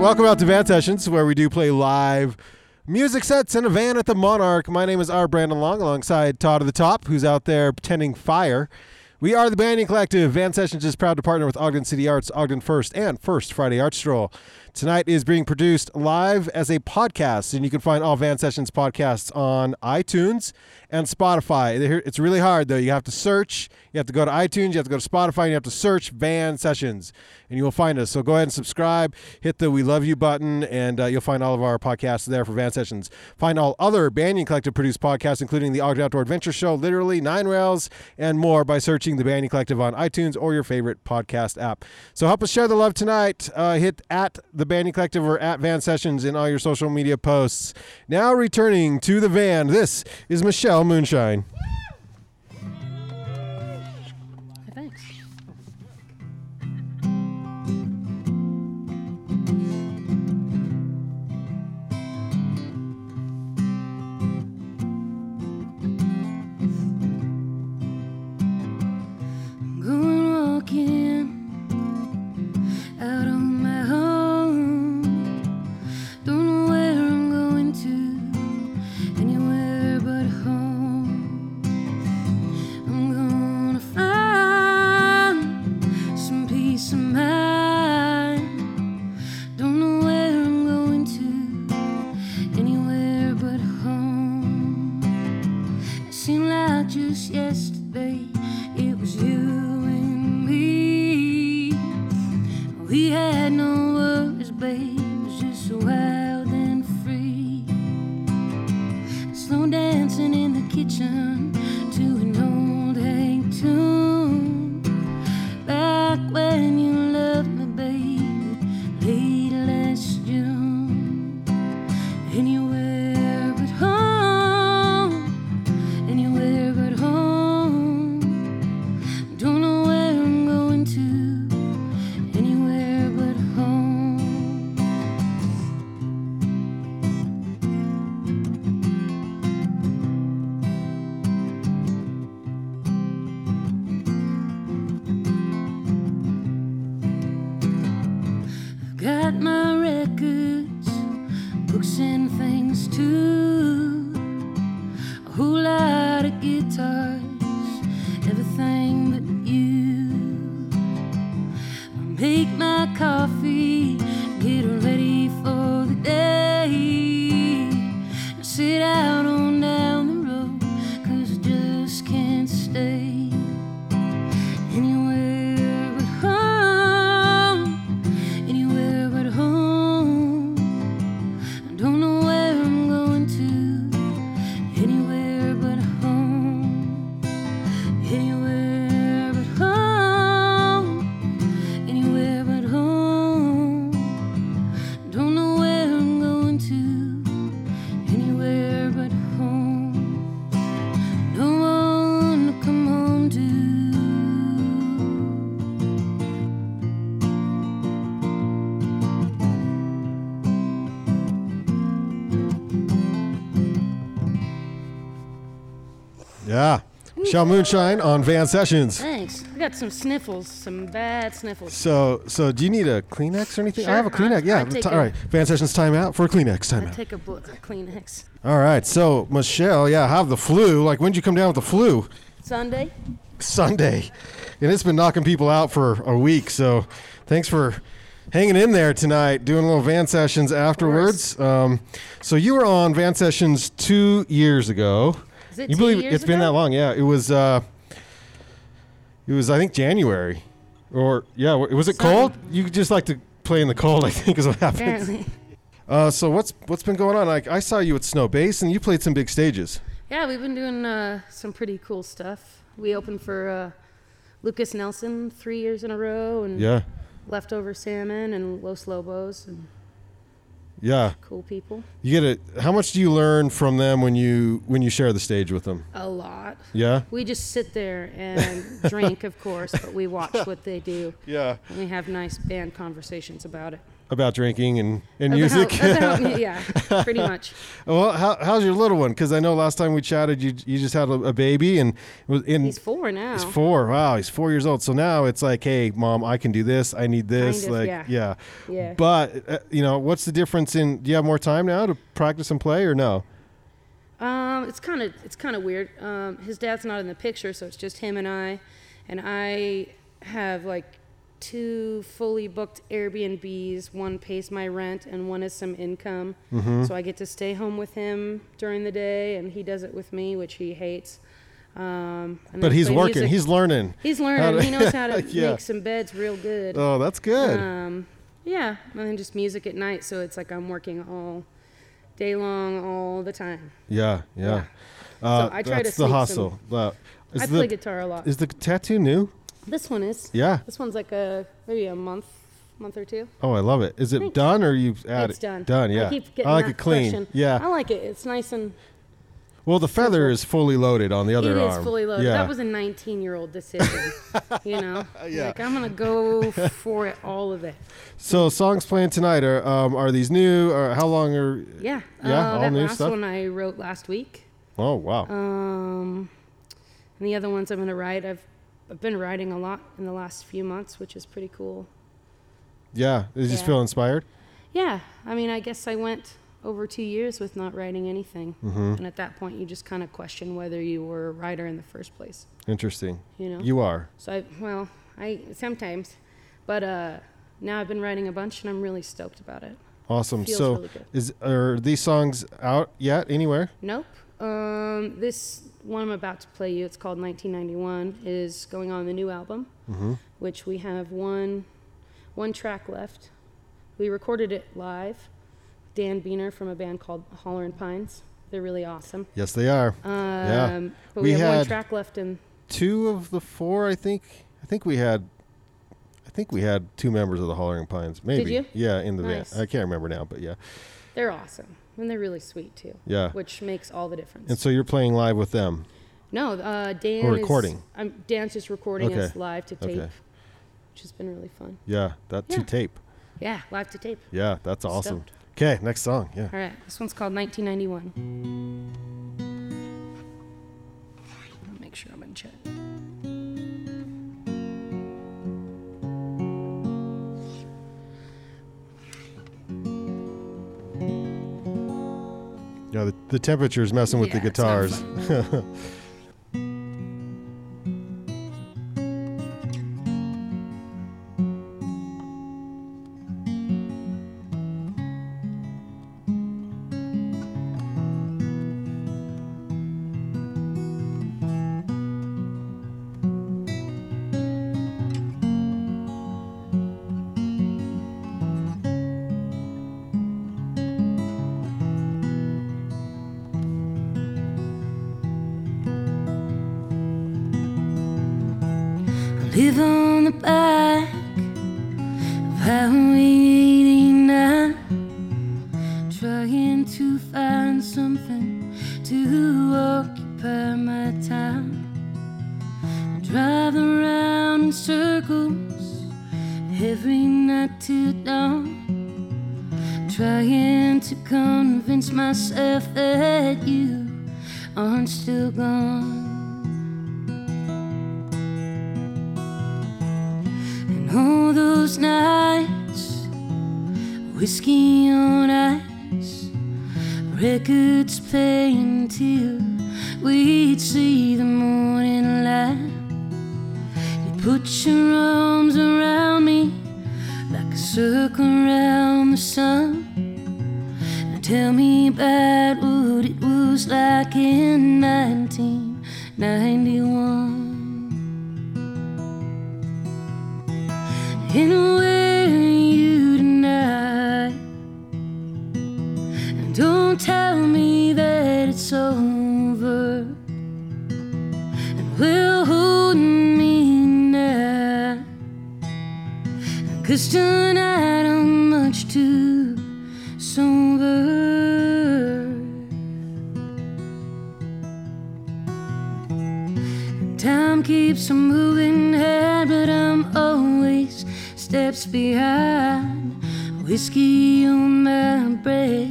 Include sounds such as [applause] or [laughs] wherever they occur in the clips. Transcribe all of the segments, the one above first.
welcome out to Van Sessions, where we do play live music sets in a van at the Monarch. My name is R. Brandon Long, alongside Todd of the Top, who's out there pretending fire. We are the Banyan Collective. Van Sessions is proud to partner with Ogden City Arts, Ogden First, and First Friday Art Stroll. Tonight is being produced live as a podcast, and you can find all Van Sessions podcasts on iTunes and Spotify. It's really hard, though. You have to search, you have to go to iTunes, you have to go to Spotify, and you have to search Van Sessions, and you will find us. So go ahead and subscribe, hit the We Love You button, and uh, you'll find all of our podcasts there for Van Sessions. Find all other Banyan Collective produced podcasts, including the Ogden Outdoor Adventure Show, literally Nine Rails, and more by searching the Banyan Collective on iTunes or your favorite podcast app. So help us share the love tonight. Uh, hit at the Banyan Collective or at Van Sessions in all your social media posts. Now returning to the van, this is Michelle Moonshine. Yeah. Michelle Moonshine on Van Sessions. Thanks. I got some sniffles, some bad sniffles. So, so do you need a Kleenex or anything? I have a Kleenex. I'll- yeah. I'll take t- a- all right. Van Sessions time out for a Kleenex I time out. take a book of Kleenex. All right. So, Michelle, yeah, have the flu. Like, when did you come down with the flu? Sunday? Sunday. And it's been knocking people out for a week. So, thanks for hanging in there tonight, doing a little Van Sessions afterwards. Um, so, you were on Van Sessions two years ago. It you believe it's been that long? Yeah. It was. Uh, it was, I think, January, or yeah. wa- Was it cold? You just like to play in the cold. [laughs] I think is what. Apparently. [laughs] Uh, so what's what's been going on? Like I saw you at Snow Base, and you played some big stages. Yeah, we've been doing uh, some pretty cool stuff. We opened for uh, Lucas Nelson three years in a row, and Yeah, Leftover Salmon and Los Lobos, and yeah. cool people. You get it. How much do you learn from them when you when you share the stage with them? A lot. Yeah. We just sit there and [laughs] drink, of course, but we watch what they do. Yeah. And we have nice band conversations about it. About drinking and, and About- music. about- [laughs] yeah, pretty much. well, how, how's your little one? Because I know last time we chatted, you you just had a, a baby and was in. He's four now. He's four. Wow, he's four years old. So now it's like, hey, mom, I can do this. I need this. Kind of, like, yeah. yeah. Yeah. But uh, you know, what's the difference in? Do you have more time now to practice and play, or no? Um, it's kind of it's kind of weird. Um, his dad's not in the picture, so it's just him and I, and I have like two fully booked Airbnbs. One pays my rent, and one is some income. Mm-hmm. So I get to stay home with him during the day, and he does it with me, which he hates. Um, But he's working. music. He's learning. he's learning. to- he knows [laughs] how to Yeah. make some beds real good. Oh, that's good. Um, yeah, and then just music at night, so it's like I'm working all day long, all the time. yeah, yeah. yeah. Uh, I try to that's the sneak hustle. Uh, is I the play guitar a lot. is the tattoo new? This one is. Yeah. This one's like a maybe a month, month or two. Oh, I love it. Is it Thanks. done or you add it's it? done. Done. Yeah. I keep getting like that it clean. question. Yeah. I like it. It's nice and Well, the feather is fully loaded on the other one. it is arm. fully loaded. Yeah. That was a 19-year-old decision. [laughs] you know, [laughs] Yeah. like I'm gonna go for it, all of it. so songs playing tonight are um, are these new or how long are? Yeah. Yeah, Uh, all that new last stuff? one I wrote last week. Oh wow. Um, and the other ones I'm gonna write. I've I've been writing a lot in the last few months, which is pretty cool. yeah. Did you just yeah. feel inspired? Yeah, I mean, I guess I went over two years with not writing anything, Mm-hmm. and at that point, you just kind of question whether you were a writer in the first place. Interesting. You know. You are. so I well, I sometimes, but uh, now I've been writing a bunch, and I'm really stoked about it. Awesome. Feels so really is are these songs out yet anywhere? Nope. Um, this one I'm about to play you, it's called 1991, is going on the new album, Mm-hmm. which we have one one track left. We recorded it live. Dan Beener from a band called Hollering Pines. They're really awesome. Yes, they are. Um, But We we, have had- one track left, and Two of the four, I think. I think we had. I think we had two members of the Hollering Pines. Maybe. you? Yeah, in the Nice. van. I can't remember now, but yeah, they're awesome. And they're really sweet too, yeah. which makes all the difference. And so you're playing live with them. no, uh, Dan Or is- recording. I'm, Dan's just recording Okay. us live to tape, Okay. which has been really fun. Yeah, that two Yeah. tape. Yeah, live to tape. Yeah, that's awesome. Stoked. Okay, next song. Yeah. All right, this one's called 1991. I'll make sure I'm in chat. The, temperature's messing with Yeah, the guitars. [laughs] Live on the back those nights, whiskey on ice, records playing till we'd see the morning light. You put your arms around me like a circle around the sun. Now tell me about what it was like in 1991. Cause tonight I'm much too sober. Time keeps on moving ahead, but I'm always steps behind. whiskey on my breath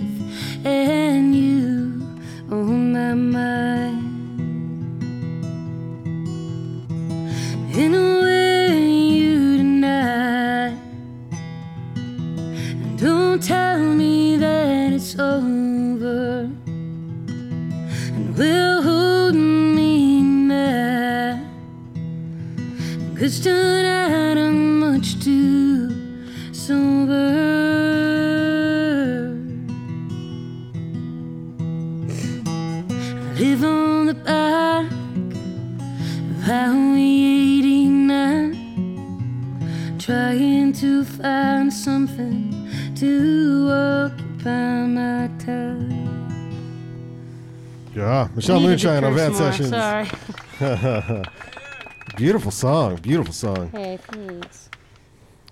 Cause tonight I'm much too sober. I live on the back of Highway 89, trying to find something to occupy my time. Yeah, Michelle Moonshine on Van Sessions. Sorry. [laughs] Beautiful song, beautiful song. Hey, thanks.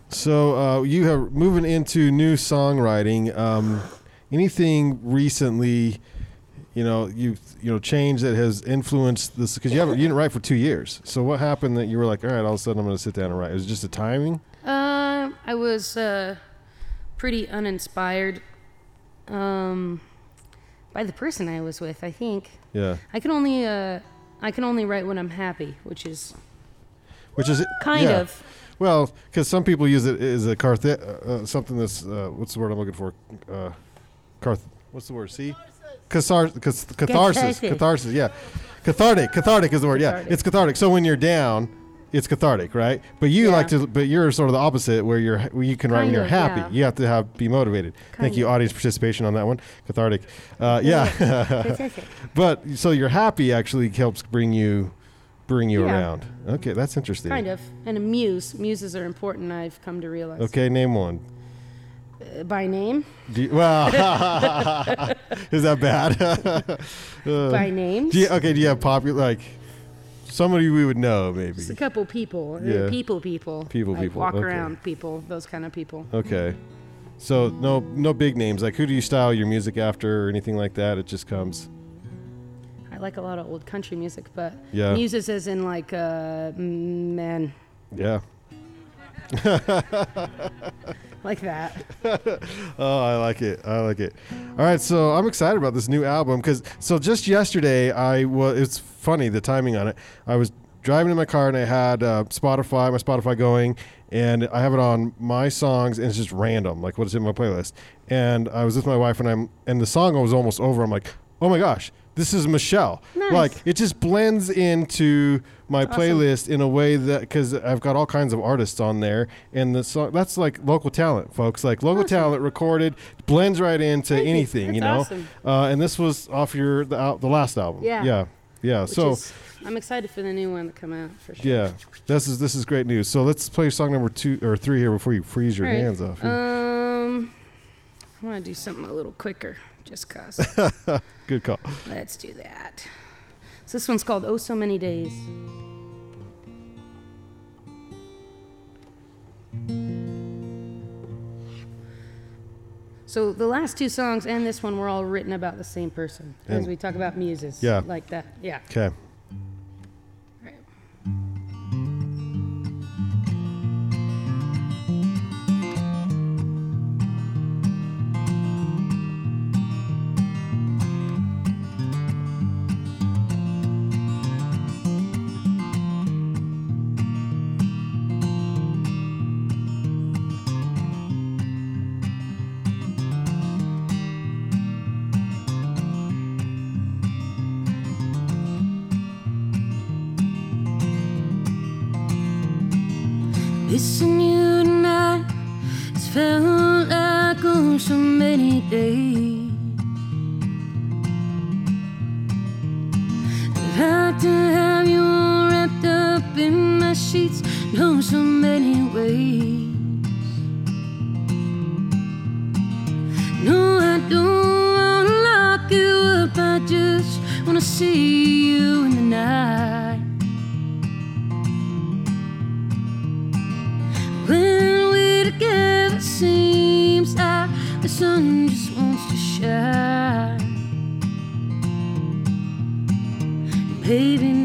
So uh, you have moving into new songwriting. Um, anything recently, you know, you've you know changed that has influenced this because you haven't you didn't write for two years. So what happened that you were like, all right, all of a sudden I'm going to sit down and write? It Was just a timing? Um, I was uh, pretty uninspired um, by the person I was with. I think Yeah, I can only uh, I can only write when I'm happy, which is which is kind yeah. of well because some people use it as a carth uh, uh, something that's uh, what's the word I'm looking for? Uh, carth. What's the word? See, Cathar- cas- catharsis. Catharsis. Catharsis. Yeah, cathartic. Cathartic is the word. Yeah, it's cathartic. So when you're down, it's cathartic, right? But you Yeah. like to, but you're sort of the opposite, where you're where you can write when you're of, happy. yeah. You have to have be motivated. Thank Kind you, audience participation on that one. Cathartic. Uh, yeah. [laughs] but so you're happy actually helps bring you bring you Yeah. around. Okay, that's interesting. kind of and a muse. Muses are important. I've come to realize. Okay, name one. Uh, by name. You- well, [laughs] [laughs] is that bad? [laughs] Uh, by you, okay, do you have popular like somebody we would know maybe? Just a couple people. uh, Yeah. People, people. People, like people, Walk okay. around people. Those kind of people. Okay, so no no big names like who do you style your music after or anything like that? It just comes. I like a lot of old country music, but Yeah. muses is in like uh, men Yeah. [laughs] like that. [laughs] Oh, I like it. I like it. All right, so I'm excited about this new album because so just yesterday I was. It's funny the timing on it. I was driving in my car and I had uh, Spotify, my Spotify going, and I have it on my songs and it's just random, like what's in my playlist. And I was with my wife and I'm and the song was almost over. I'm like, oh my gosh, this is Michelle. Nice. Like it just blends into my awesome. playlist in a way that because I've got all kinds of artists on there, and the song that's like local talent, folks. Like local Awesome. talent recorded blends right into Thank anything, you know. Awesome. Uh, and this was off your the, al- the last album. Yeah. yeah, yeah. Which so is, I'm excited for the new one to come out for sure. yeah, this is this is great news. So let's play song number two or three here before you freeze your right. hands off. Um, I want to do something a little quicker, just cause. [laughs] Good call. Let's do that. So this one's called "Oh So Many Days." So the last two songs and this one were all written about the same person, as And- we talk about muses. Yeah. Like that. Yeah. Okay. Missing you tonight has felt like oh so many days. Sun just wants to shine. Baby,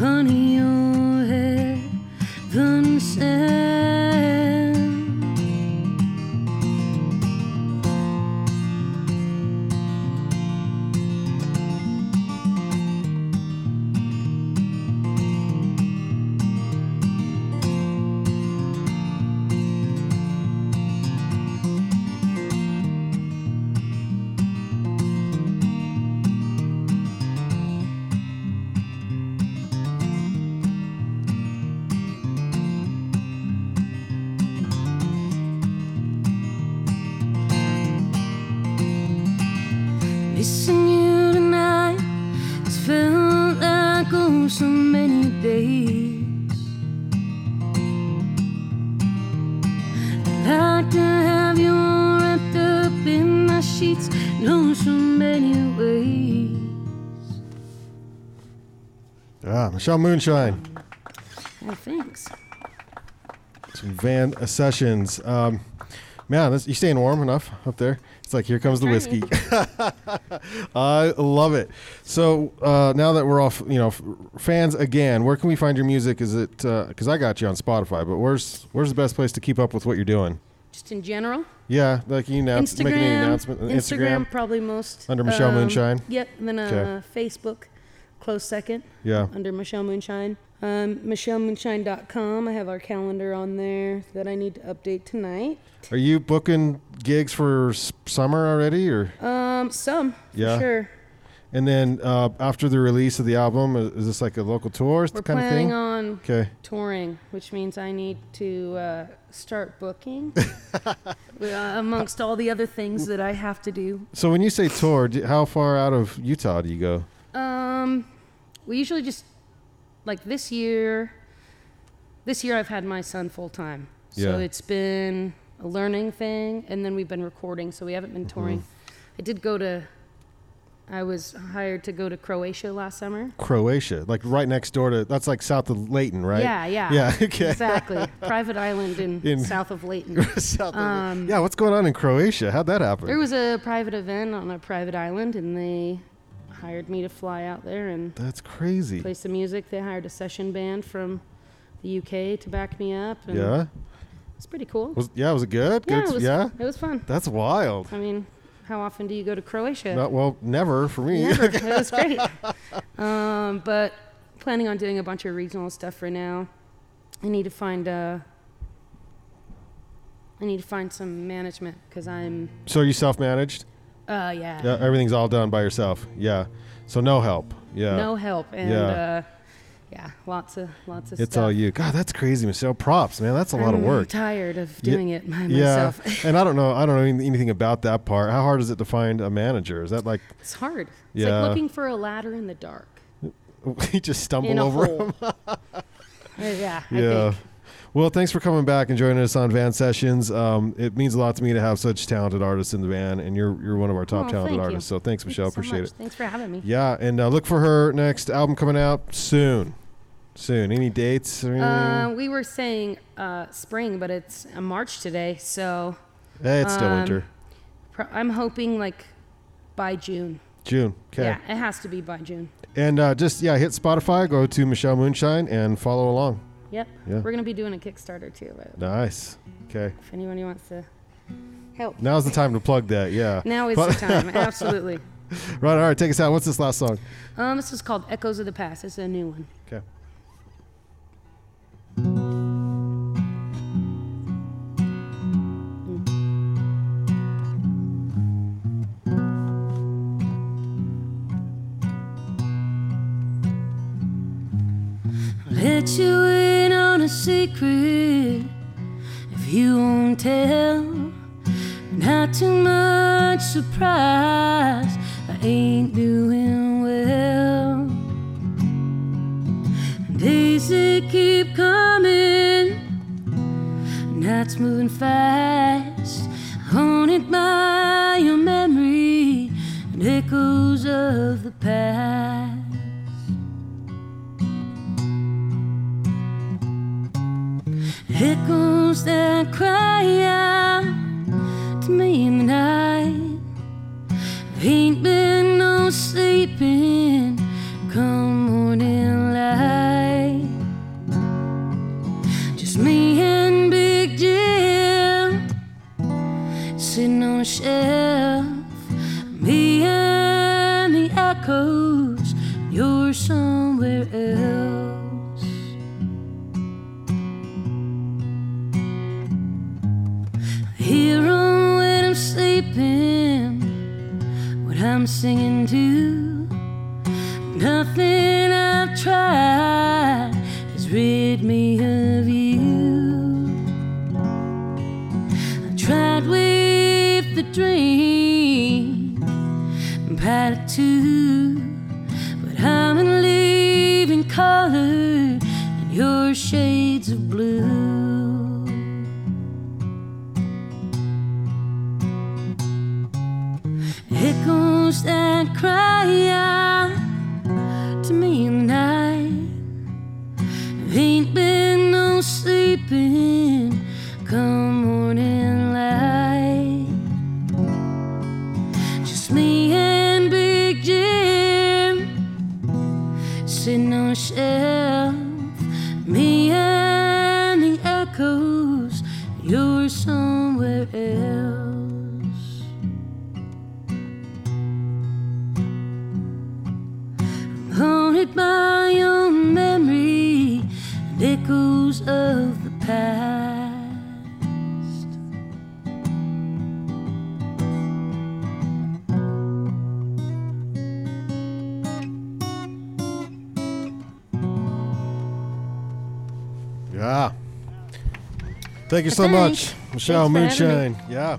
Honey, your heaven sent. Oh so many days. I'd like to have you wrapped up in my sheets, no so many ways. Ah, Michelle Moonshine. Oh, thanks. Some van sessions. Um, man, this, you staying warm enough up there? It's like here comes the whiskey. [laughs] I love it. So uh, now that we're off, you know, f- fans again, where can we find your music? Is it because I got you on Spotify, but where's where's the best place to keep up with what you're doing? Just in general. Yeah, like you know, Instagram. make any announcement. Instagram, probably most. Under Michelle Moonshine? Yep. And then uh, Okay. Facebook, close second. Yeah. under Michelle Moonshine. Um, MichelleMoonshine.com. I have our calendar on there that I need to update tonight. Are you booking gigs for s- summer already, or Um, some, for Yeah. sure. and then uh, after the release of the album, is, is this like a local tour We're kind of planning thing? on okay. touring, which means I need to uh, start booking [laughs] uh, amongst all the other things that I have to do. So when you say tour, do, how far out of Utah do you go? Um, we usually just like this year. This year I've had my son full time, so Yeah. it's been a learning thing, and then we've been recording, so we haven't been Mm-hmm. touring. I did go to. I was hired to go to Croatia last summer. Croatia, like right next door to that's like south of Layton, right? Yeah, yeah, [laughs] Yeah, okay. exactly. [laughs] Private island in, In- south of Layton. [laughs] south of Um, yeah, what's going on in Croatia? How'd that happen? There was a private event on a private island, and they hired me to fly out there and that's crazy. play some music. They hired a session band from the UK to back me up. And Yeah. It's pretty cool. Was yeah, was it good? yeah, good. it was, yeah. it was fun. That's wild. I mean, how often do you go to Croatia? Not, well, never for me. Never. [laughs] it was great. Um, but planning on doing a bunch of regional stuff for now. I need to find uh, I need to find some management because I'm so are you self-managed? Uh yeah, Yeah, everything's all done by yourself. Yeah. So no help. Yeah. no help and Yeah. uh, yeah, lots of lots of stuff. It's stuff. all you. God, that's crazy, Michelle. Props, man. That's a lot of work. tired of doing it by Yeah, [laughs] and I don't know. I don't know anything about that part. How hard is it to find a manager? Is that like it's hard. It's Yeah. like looking for a ladder in the dark. [laughs] you just stumble over? hole. [laughs] Uh, yeah, I yeah. think. Well, thanks for coming back and joining us on Van Sessions. Um, it means a lot to me to have such talented artists in the van, and you're you're one of our top Oh, talented artists. So thanks, Thank Michelle. so Appreciate much. it. Thanks for having me. Yeah, and uh, look for her next album coming out soon. Soon. Any dates? Uh, we were saying uh, spring, but it's uh, March today, so hey, it's still um, winter. pro- I'm hoping like by June. June. Okay. Yeah, it has to be by June. And uh, just yeah, hit Spotify, go to Michelle Moonshine, and follow along. Yep. Yeah. We're gonna be doing a Kickstarter too. But Nice. Okay. if anyone wants to help, Now's the time to plug that. Yeah. now is the time. [laughs] Absolutely. Right. All right. Take us out. What's this last song? Um, this is called Echoes of the Past. It's a new one. Okay. Let you in secret if you won't tell. Not too much surprise, I ain't doing well. Days they keep coming, nights moving fast, haunted by your memory, echoes of the past. Echoes that cry out to me in the night. Ain't been no sleeping come morning light. Just me and Big Jim sitting on a shelf. Me and the echoes, I'm singing to. Nothing I've tried has rid me of you. I tried with the dream, pilot too, but I'm in living color in your shades of blue. Cry out echoes of the past. Yeah. Thank you so Thanks. much, Michelle Thanks Moonshine. Yeah.